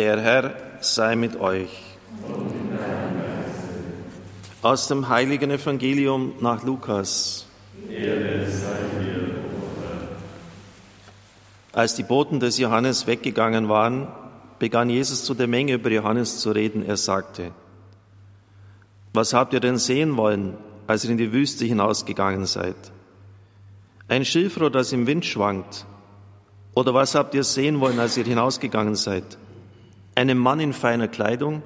Der Herr sei mit euch. Aus dem heiligen Evangelium nach Lukas. Als die Boten des Johannes weggegangen waren, begann Jesus zu der Menge über Johannes zu reden. Er sagte, was habt ihr denn sehen wollen, als ihr in die Wüste hinausgegangen seid? Ein Schilfrohr, das im Wind schwankt? Oder was habt ihr sehen wollen, als ihr hinausgegangen seid? Einen Mann in feiner Kleidung?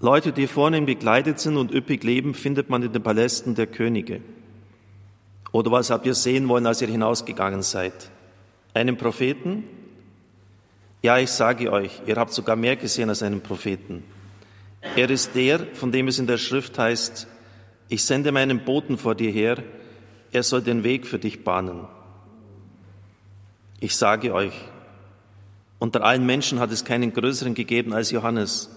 Leute, die vornehm gekleidet sind und üppig leben, findet man in den Palästen der Könige. Oder was habt ihr sehen wollen, als ihr hinausgegangen seid? Einen Propheten? Ja, ich sage euch, ihr habt sogar mehr gesehen als einen Propheten. Er ist der, von dem es in der Schrift heißt, ich sende meinen Boten vor dir her, er soll den Weg für dich bahnen. Ich sage euch, unter allen Menschen hat es keinen größeren gegeben als Johannes,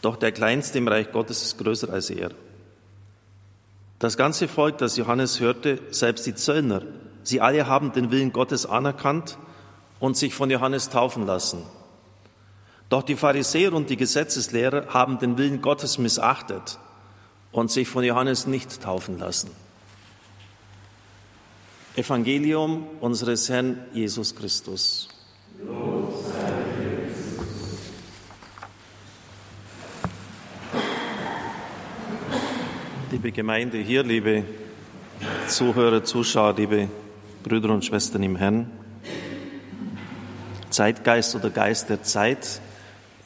doch der Kleinste im Reich Gottes ist größer als er. Das ganze Volk, das Johannes hörte, selbst die Zöllner, sie alle haben den Willen Gottes anerkannt und sich von Johannes taufen lassen. Doch die Pharisäer und die Gesetzeslehrer haben den Willen Gottes missachtet und sich von Johannes nicht taufen lassen. Evangelium unseres Herrn Jesus Christus. Liebe Gemeinde hier, liebe Zuhörer, Zuschauer, liebe Brüder und Schwestern im Herrn, Zeitgeist oder Geist der Zeit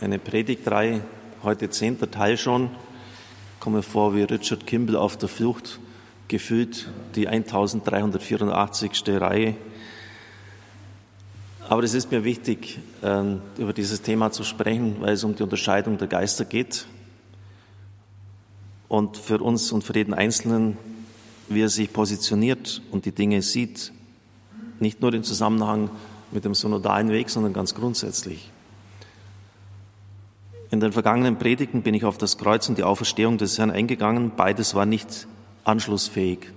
eine Predigtreihe, heute zehnter Teil schon. Ich komme vor wie Richard Kimball auf der Flucht, gefühlt die 1384. Reihe. Aber es ist mir wichtig, ähm, über dieses Thema zu sprechen, weil es um die Unterscheidung der Geister geht. Und für uns und für jeden Einzelnen, wie er sich positioniert und die Dinge sieht, nicht nur im Zusammenhang mit dem synodalen Weg, sondern ganz grundsätzlich. In den vergangenen Predigten bin ich auf das Kreuz und die Auferstehung des Herrn eingegangen. Beides war nicht anschlussfähig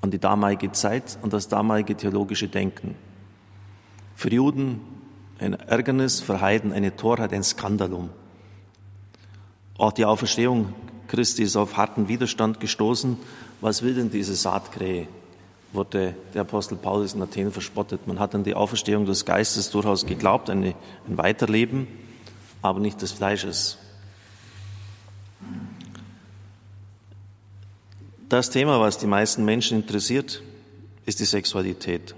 an die damalige Zeit und das damalige theologische Denken. Für Juden ein Ärgernis, für Heiden eine Torheit, ein Skandalum. Auch die Auferstehung Christi ist auf harten Widerstand gestoßen. Was will denn diese Saatkrähe? wurde der Apostel Paulus in Athen verspottet. Man hat an die Auferstehung des Geistes durchaus geglaubt, eine, ein Weiterleben aber nicht des Fleisches. Das Thema, was die meisten Menschen interessiert, ist die Sexualität.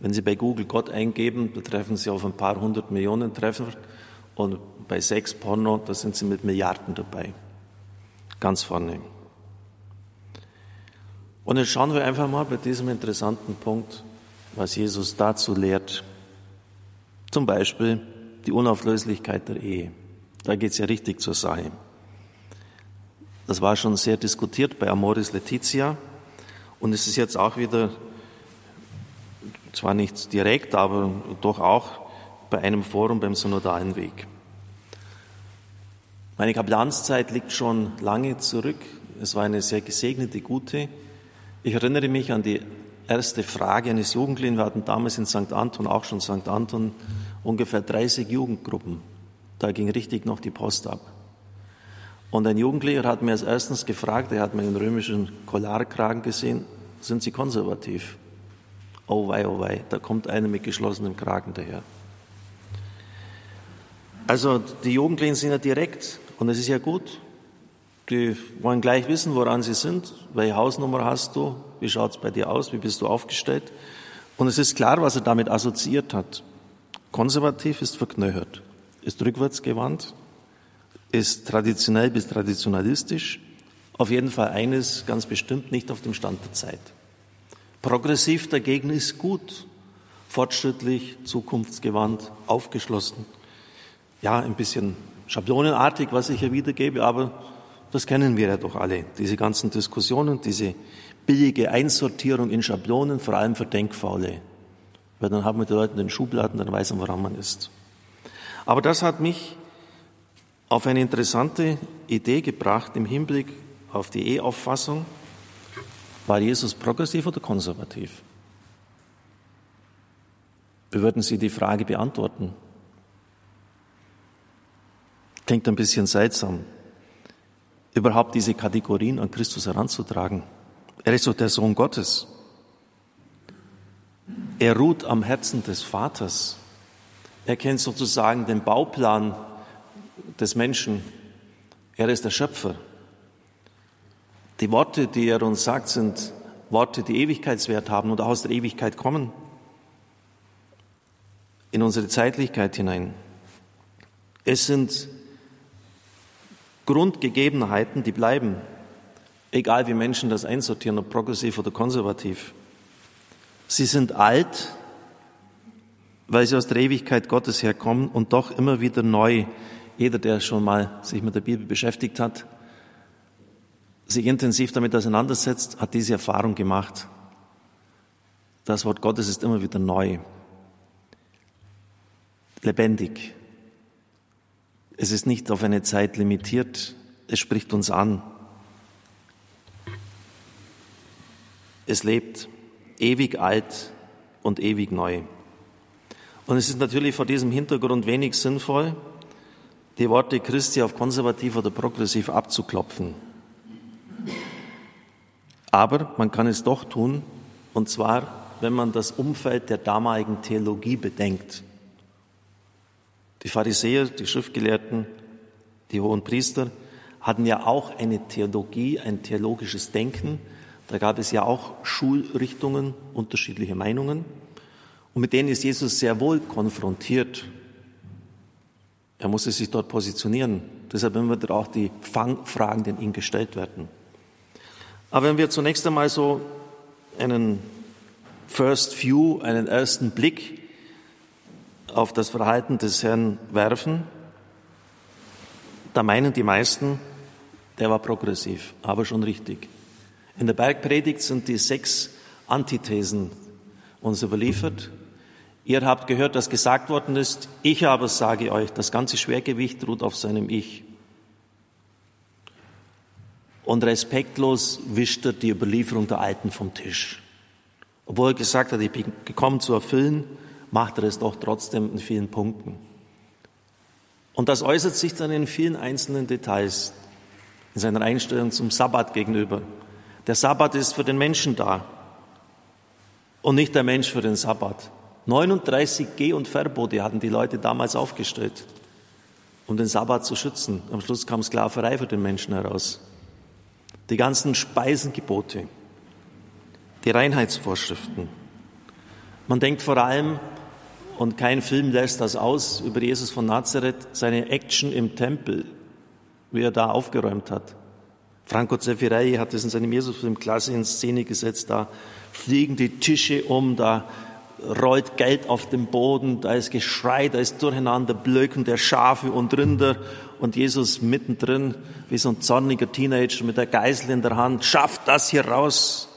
Wenn Sie bei Google Gott eingeben, da treffen Sie auf ein paar hundert Millionen Treffer und bei Sex, Porno, da sind Sie mit Milliarden dabei. Ganz vorne. Und jetzt schauen wir einfach mal bei diesem interessanten Punkt, was Jesus dazu lehrt. Zum Beispiel, die Unauflöslichkeit der Ehe. Da geht es ja richtig zur Sache. Das war schon sehr diskutiert bei Amoris Letizia und es ist jetzt auch wieder, zwar nicht direkt, aber doch auch bei einem Forum beim Synodalen Weg. Meine Kaplanszeit liegt schon lange zurück. Es war eine sehr gesegnete, gute. Ich erinnere mich an die erste Frage eines Jugendlichen. Wir hatten damals in St. Anton auch schon St. Anton ungefähr 30 Jugendgruppen. Da ging richtig noch die Post ab. Und ein Jugendlicher hat mir als erstens gefragt, er hat meinen römischen Kollarkragen gesehen, sind Sie konservativ? Oh wei, oh wei, da kommt einer mit geschlossenem Kragen daher. Also die Jugendlichen sind ja direkt und es ist ja gut. Die wollen gleich wissen, woran sie sind, welche Hausnummer hast du, wie schaut es bei dir aus, wie bist du aufgestellt. Und es ist klar, was er damit assoziiert hat. Konservativ ist verknöchert, ist rückwärtsgewandt, ist traditionell bis traditionalistisch, auf jeden Fall eines ganz bestimmt nicht auf dem Stand der Zeit. Progressiv dagegen ist gut, fortschrittlich, zukunftsgewandt, aufgeschlossen. Ja, ein bisschen schablonenartig, was ich hier wiedergebe, aber das kennen wir ja doch alle. Diese ganzen Diskussionen, diese billige Einsortierung in Schablonen, vor allem für Denkfaule. Weil dann haben wir die Leute in den Schubladen, dann weiß man, woran man ist. Aber das hat mich auf eine interessante Idee gebracht im Hinblick auf die Eheauffassung. War Jesus progressiv oder konservativ? Wie würden Sie die Frage beantworten? Klingt ein bisschen seltsam, überhaupt diese Kategorien an Christus heranzutragen. Er ist doch der Sohn Gottes. Er ruht am Herzen des Vaters. Er kennt sozusagen den Bauplan des Menschen. Er ist der Schöpfer. Die Worte, die er uns sagt, sind Worte, die Ewigkeitswert haben und auch aus der Ewigkeit kommen, in unsere Zeitlichkeit hinein. Es sind Grundgegebenheiten, die bleiben, egal wie Menschen das einsortieren, ob progressiv oder konservativ. Sie sind alt, weil sie aus der Ewigkeit Gottes herkommen und doch immer wieder neu. Jeder, der schon mal sich mit der Bibel beschäftigt hat, sich intensiv damit auseinandersetzt, hat diese Erfahrung gemacht. Das Wort Gottes ist immer wieder neu, lebendig. Es ist nicht auf eine Zeit limitiert, es spricht uns an. Es lebt ewig alt und ewig neu. Und es ist natürlich vor diesem Hintergrund wenig sinnvoll, die Worte Christi auf konservativ oder progressiv abzuklopfen. Aber man kann es doch tun, und zwar, wenn man das Umfeld der damaligen Theologie bedenkt. Die Pharisäer, die Schriftgelehrten, die hohen Priester hatten ja auch eine Theologie, ein theologisches Denken. Da gab es ja auch Schulrichtungen, unterschiedliche Meinungen. Und mit denen ist Jesus sehr wohl konfrontiert. Er musste sich dort positionieren. Deshalb immer auch die Fangfragen, die ihn gestellt werden. Aber wenn wir zunächst einmal so einen First View, einen ersten Blick auf das Verhalten des Herrn werfen, da meinen die meisten, der war progressiv, aber schon richtig. In der Bergpredigt sind die sechs Antithesen uns überliefert. Ihr habt gehört, dass gesagt worden ist, ich aber sage euch, das ganze Schwergewicht ruht auf seinem Ich. Und respektlos wischt er die Überlieferung der Alten vom Tisch. Obwohl er gesagt hat, ich bin gekommen zu erfüllen, macht er es doch trotzdem in vielen Punkten. Und das äußert sich dann in vielen einzelnen Details, in seiner Einstellung zum Sabbat gegenüber. Der Sabbat ist für den Menschen da und nicht der Mensch für den Sabbat. 39 Geh- und Verbote hatten die Leute damals aufgestellt, um den Sabbat zu schützen. Am Schluss kam Sklaverei für den Menschen heraus. Die ganzen Speisengebote, die Reinheitsvorschriften. Man denkt vor allem und kein Film lässt das aus über Jesus von Nazareth, seine Action im Tempel, wie er da aufgeräumt hat. Franco Zeffirelli hat es in seinem Jesusfilm klasse in Szene gesetzt, da fliegen die Tische um, da rollt Geld auf dem Boden, da ist Geschrei, da ist Durcheinander, Blöken der Schafe und Rinder und Jesus mittendrin, wie so ein zorniger Teenager mit der Geisel in der Hand, schafft das hier raus.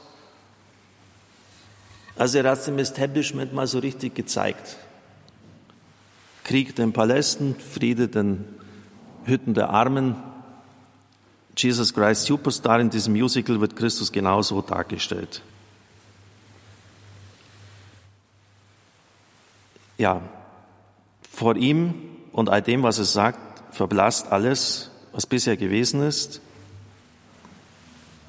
Also er hat es dem Establishment mal so richtig gezeigt. Krieg den Palästen, Friede den Hütten der Armen. Jesus Christ Superstar in diesem Musical wird Christus genauso dargestellt. Ja, vor ihm und all dem, was er sagt, verblasst alles, was bisher gewesen ist,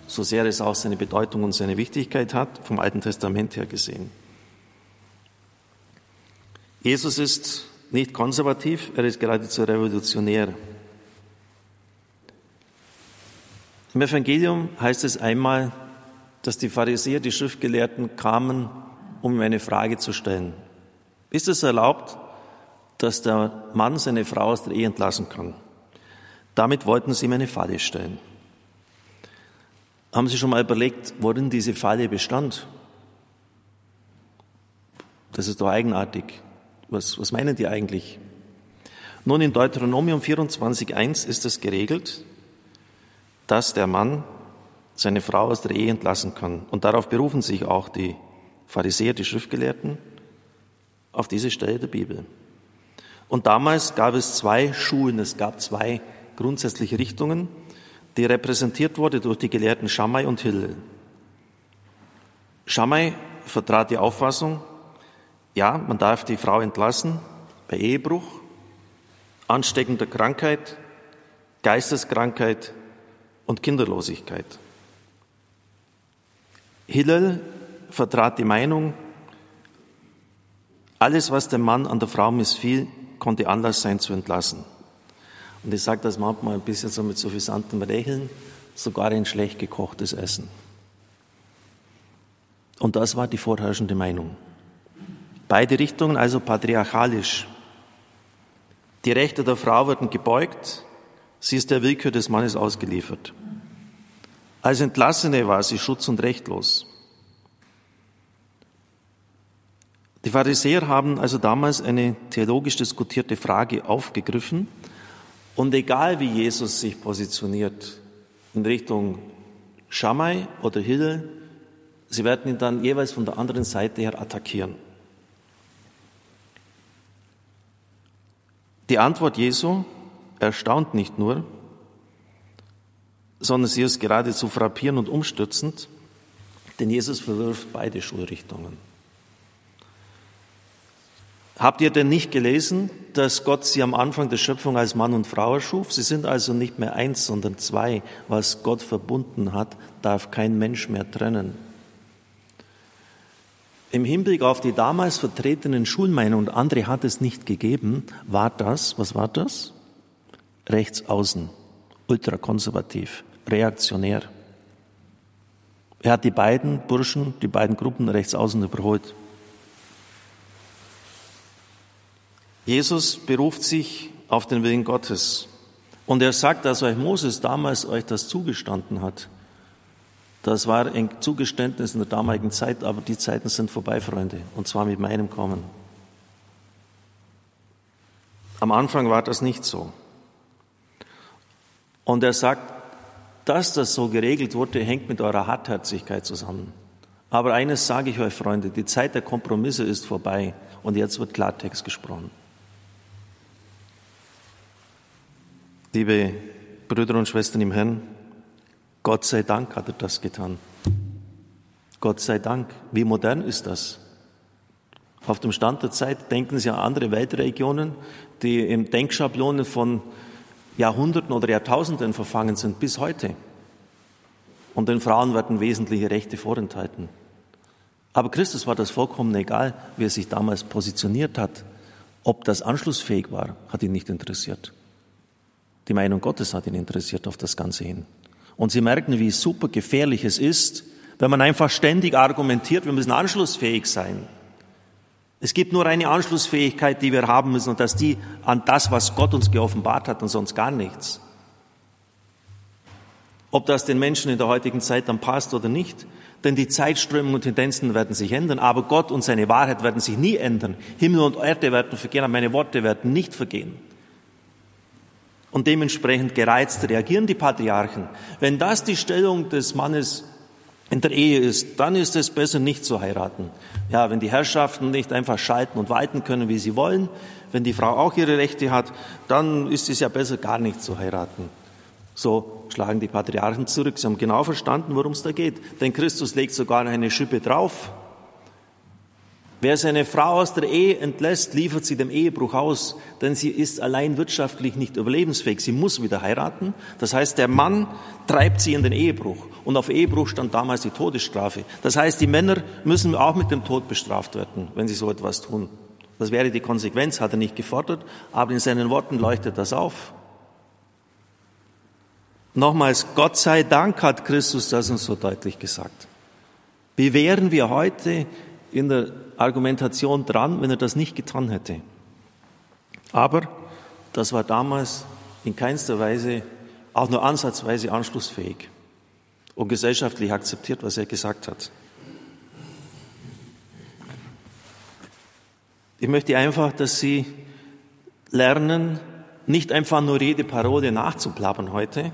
so sehr es auch seine Bedeutung und seine Wichtigkeit hat, vom Alten Testament her gesehen. Jesus ist nicht konservativ, er ist geradezu revolutionär. Im Evangelium heißt es einmal, dass die Pharisäer, die Schriftgelehrten kamen, um ihm eine Frage zu stellen. Ist es erlaubt, dass der Mann seine Frau aus der Ehe entlassen kann? Damit wollten sie ihm eine Falle stellen. Haben Sie schon mal überlegt, worin diese Falle bestand? Das ist doch eigenartig. Was, was meinen die eigentlich? Nun, in Deuteronomium 24.1 ist es geregelt, dass der Mann seine Frau aus der Ehe entlassen kann. Und darauf berufen sich auch die Pharisäer, die Schriftgelehrten, auf diese Stelle der Bibel. Und damals gab es zwei Schulen, es gab zwei grundsätzliche Richtungen, die repräsentiert wurde durch die Gelehrten Shammai und Hillel. Shammai vertrat die Auffassung, ja, man darf die Frau entlassen bei Ehebruch, ansteckender Krankheit Geisteskrankheit und Kinderlosigkeit. Hillel vertrat die Meinung, alles, was dem Mann an der Frau missfiel, konnte Anlass sein zu entlassen. Und ich sage das manchmal ein bisschen so mit suffisantem Lächeln, sogar ein schlecht gekochtes Essen. Und das war die vorherrschende Meinung. Beide Richtungen also patriarchalisch. Die Rechte der Frau werden gebeugt, sie ist der Willkür des Mannes ausgeliefert. Als Entlassene war sie schutz- und rechtlos. Die Pharisäer haben also damals eine theologisch diskutierte Frage aufgegriffen und egal wie Jesus sich positioniert in Richtung Schamai oder Hillel, sie werden ihn dann jeweils von der anderen Seite her attackieren. Die Antwort Jesu erstaunt nicht nur, sondern sie ist geradezu frappierend und umstützend, denn Jesus verwirft beide Schulrichtungen. Habt ihr denn nicht gelesen, dass Gott sie am Anfang der Schöpfung als Mann und Frau erschuf? Sie sind also nicht mehr eins, sondern zwei. Was Gott verbunden hat, darf kein Mensch mehr trennen. Im Hinblick auf die damals vertretenen Schulmeinungen, und andere hat es nicht gegeben, war das, was war das? Rechtsaußen, ultrakonservativ, reaktionär. Er hat die beiden Burschen, die beiden Gruppen rechtsaußen überholt. Jesus beruft sich auf den Willen Gottes. Und er sagt, dass euch Moses damals euch das zugestanden hat. Das war ein Zugeständnis in der damaligen Zeit, aber die Zeiten sind vorbei, Freunde, und zwar mit meinem Kommen. Am Anfang war das nicht so. Und er sagt, dass das so geregelt wurde, hängt mit eurer Hartherzigkeit zusammen. Aber eines sage ich euch, Freunde, die Zeit der Kompromisse ist vorbei und jetzt wird Klartext gesprochen. Liebe Brüder und Schwestern im Herrn, Gott sei Dank hat er das getan. Gott sei Dank. Wie modern ist das? Auf dem Stand der Zeit denken Sie an andere Weltregionen, die in Denkschablonen von Jahrhunderten oder Jahrtausenden verfangen sind, bis heute. Und den Frauen werden wesentliche Rechte vorenthalten. Aber Christus war das vollkommen egal, wie er sich damals positioniert hat. Ob das anschlussfähig war, hat ihn nicht interessiert. Die Meinung Gottes hat ihn interessiert auf das Ganze hin. Und Sie merken, wie super gefährlich es ist, wenn man einfach ständig argumentiert, wir müssen anschlussfähig sein. Es gibt nur eine Anschlussfähigkeit, die wir haben müssen, und das die an das, was Gott uns geoffenbart hat und sonst gar nichts. Ob das den Menschen in der heutigen Zeit dann passt oder nicht, denn die Zeitströmungen und Tendenzen werden sich ändern, aber Gott und seine Wahrheit werden sich nie ändern. Himmel und Erde werden vergehen, aber meine Worte werden nicht vergehen. Und dementsprechend gereizt reagieren die Patriarchen. Wenn das die Stellung des Mannes in der Ehe ist, dann ist es besser nicht zu heiraten. Ja, wenn die Herrschaften nicht einfach schalten und walten können, wie sie wollen, wenn die Frau auch ihre Rechte hat, dann ist es ja besser, gar nicht zu heiraten. So schlagen die Patriarchen zurück. Sie haben genau verstanden, worum es da geht. Denn Christus legt sogar eine Schippe drauf. Wer seine Frau aus der Ehe entlässt, liefert sie dem Ehebruch aus, denn sie ist allein wirtschaftlich nicht überlebensfähig. Sie muss wieder heiraten. Das heißt, der Mann treibt sie in den Ehebruch. Und auf Ehebruch stand damals die Todesstrafe. Das heißt, die Männer müssen auch mit dem Tod bestraft werden, wenn sie so etwas tun. Das wäre die Konsequenz, hat er nicht gefordert, aber in seinen Worten leuchtet das auf. Nochmals, Gott sei Dank hat Christus das uns so deutlich gesagt. Wie wären wir heute in der Argumentation dran, wenn er das nicht getan hätte. Aber das war damals in keinster Weise, auch nur ansatzweise anschlussfähig und gesellschaftlich akzeptiert, was er gesagt hat. Ich möchte einfach, dass Sie lernen, nicht einfach nur jede Parole nachzuplappern heute,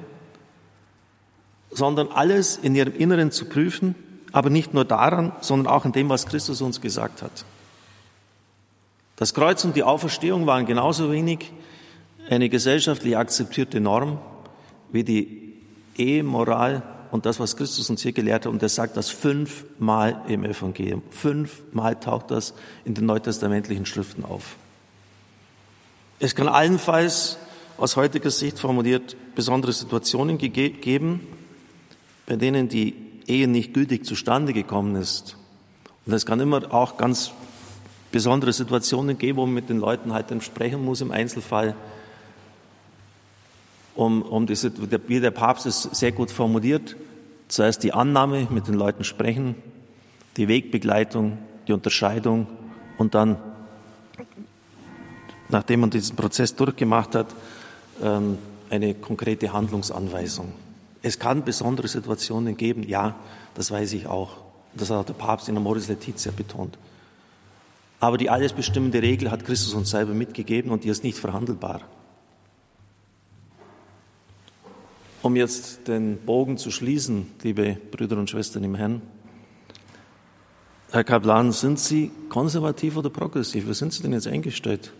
sondern alles in Ihrem Inneren zu prüfen aber nicht nur daran, sondern auch in dem, was Christus uns gesagt hat. Das Kreuz und die Auferstehung waren genauso wenig eine gesellschaftlich akzeptierte Norm wie die Ehemoral und das, was Christus uns hier gelehrt hat. Und er sagt das fünfmal im Evangelium. Fünfmal taucht das in den neutestamentlichen Schriften auf. Es kann allenfalls aus heutiger Sicht formuliert besondere Situationen gegeben, bei denen die Ehe nicht gültig zustande gekommen ist. Und es kann immer auch ganz besondere Situationen geben, wo man mit den Leuten halt dann sprechen muss im Einzelfall, um, um diese, wie der Papst es sehr gut formuliert, zuerst die Annahme, mit den Leuten sprechen, die Wegbegleitung, die Unterscheidung und dann, nachdem man diesen Prozess durchgemacht hat, ähm, eine konkrete Handlungsanweisung. Es kann besondere Situationen geben, ja, das weiß ich auch. Das hat der Papst in Amoris Laetitia betont. Aber die alles bestimmende Regel hat Christus uns selber mitgegeben und die ist nicht verhandelbar. Um jetzt den Bogen zu schließen, liebe Brüder und Schwestern im Herrn, Herr Kaplan, sind Sie konservativ oder progressiv? Wie sind Sie denn jetzt eingestellt?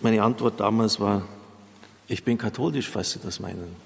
Meine Antwort damals war, ich bin katholisch, falls Sie das meinen.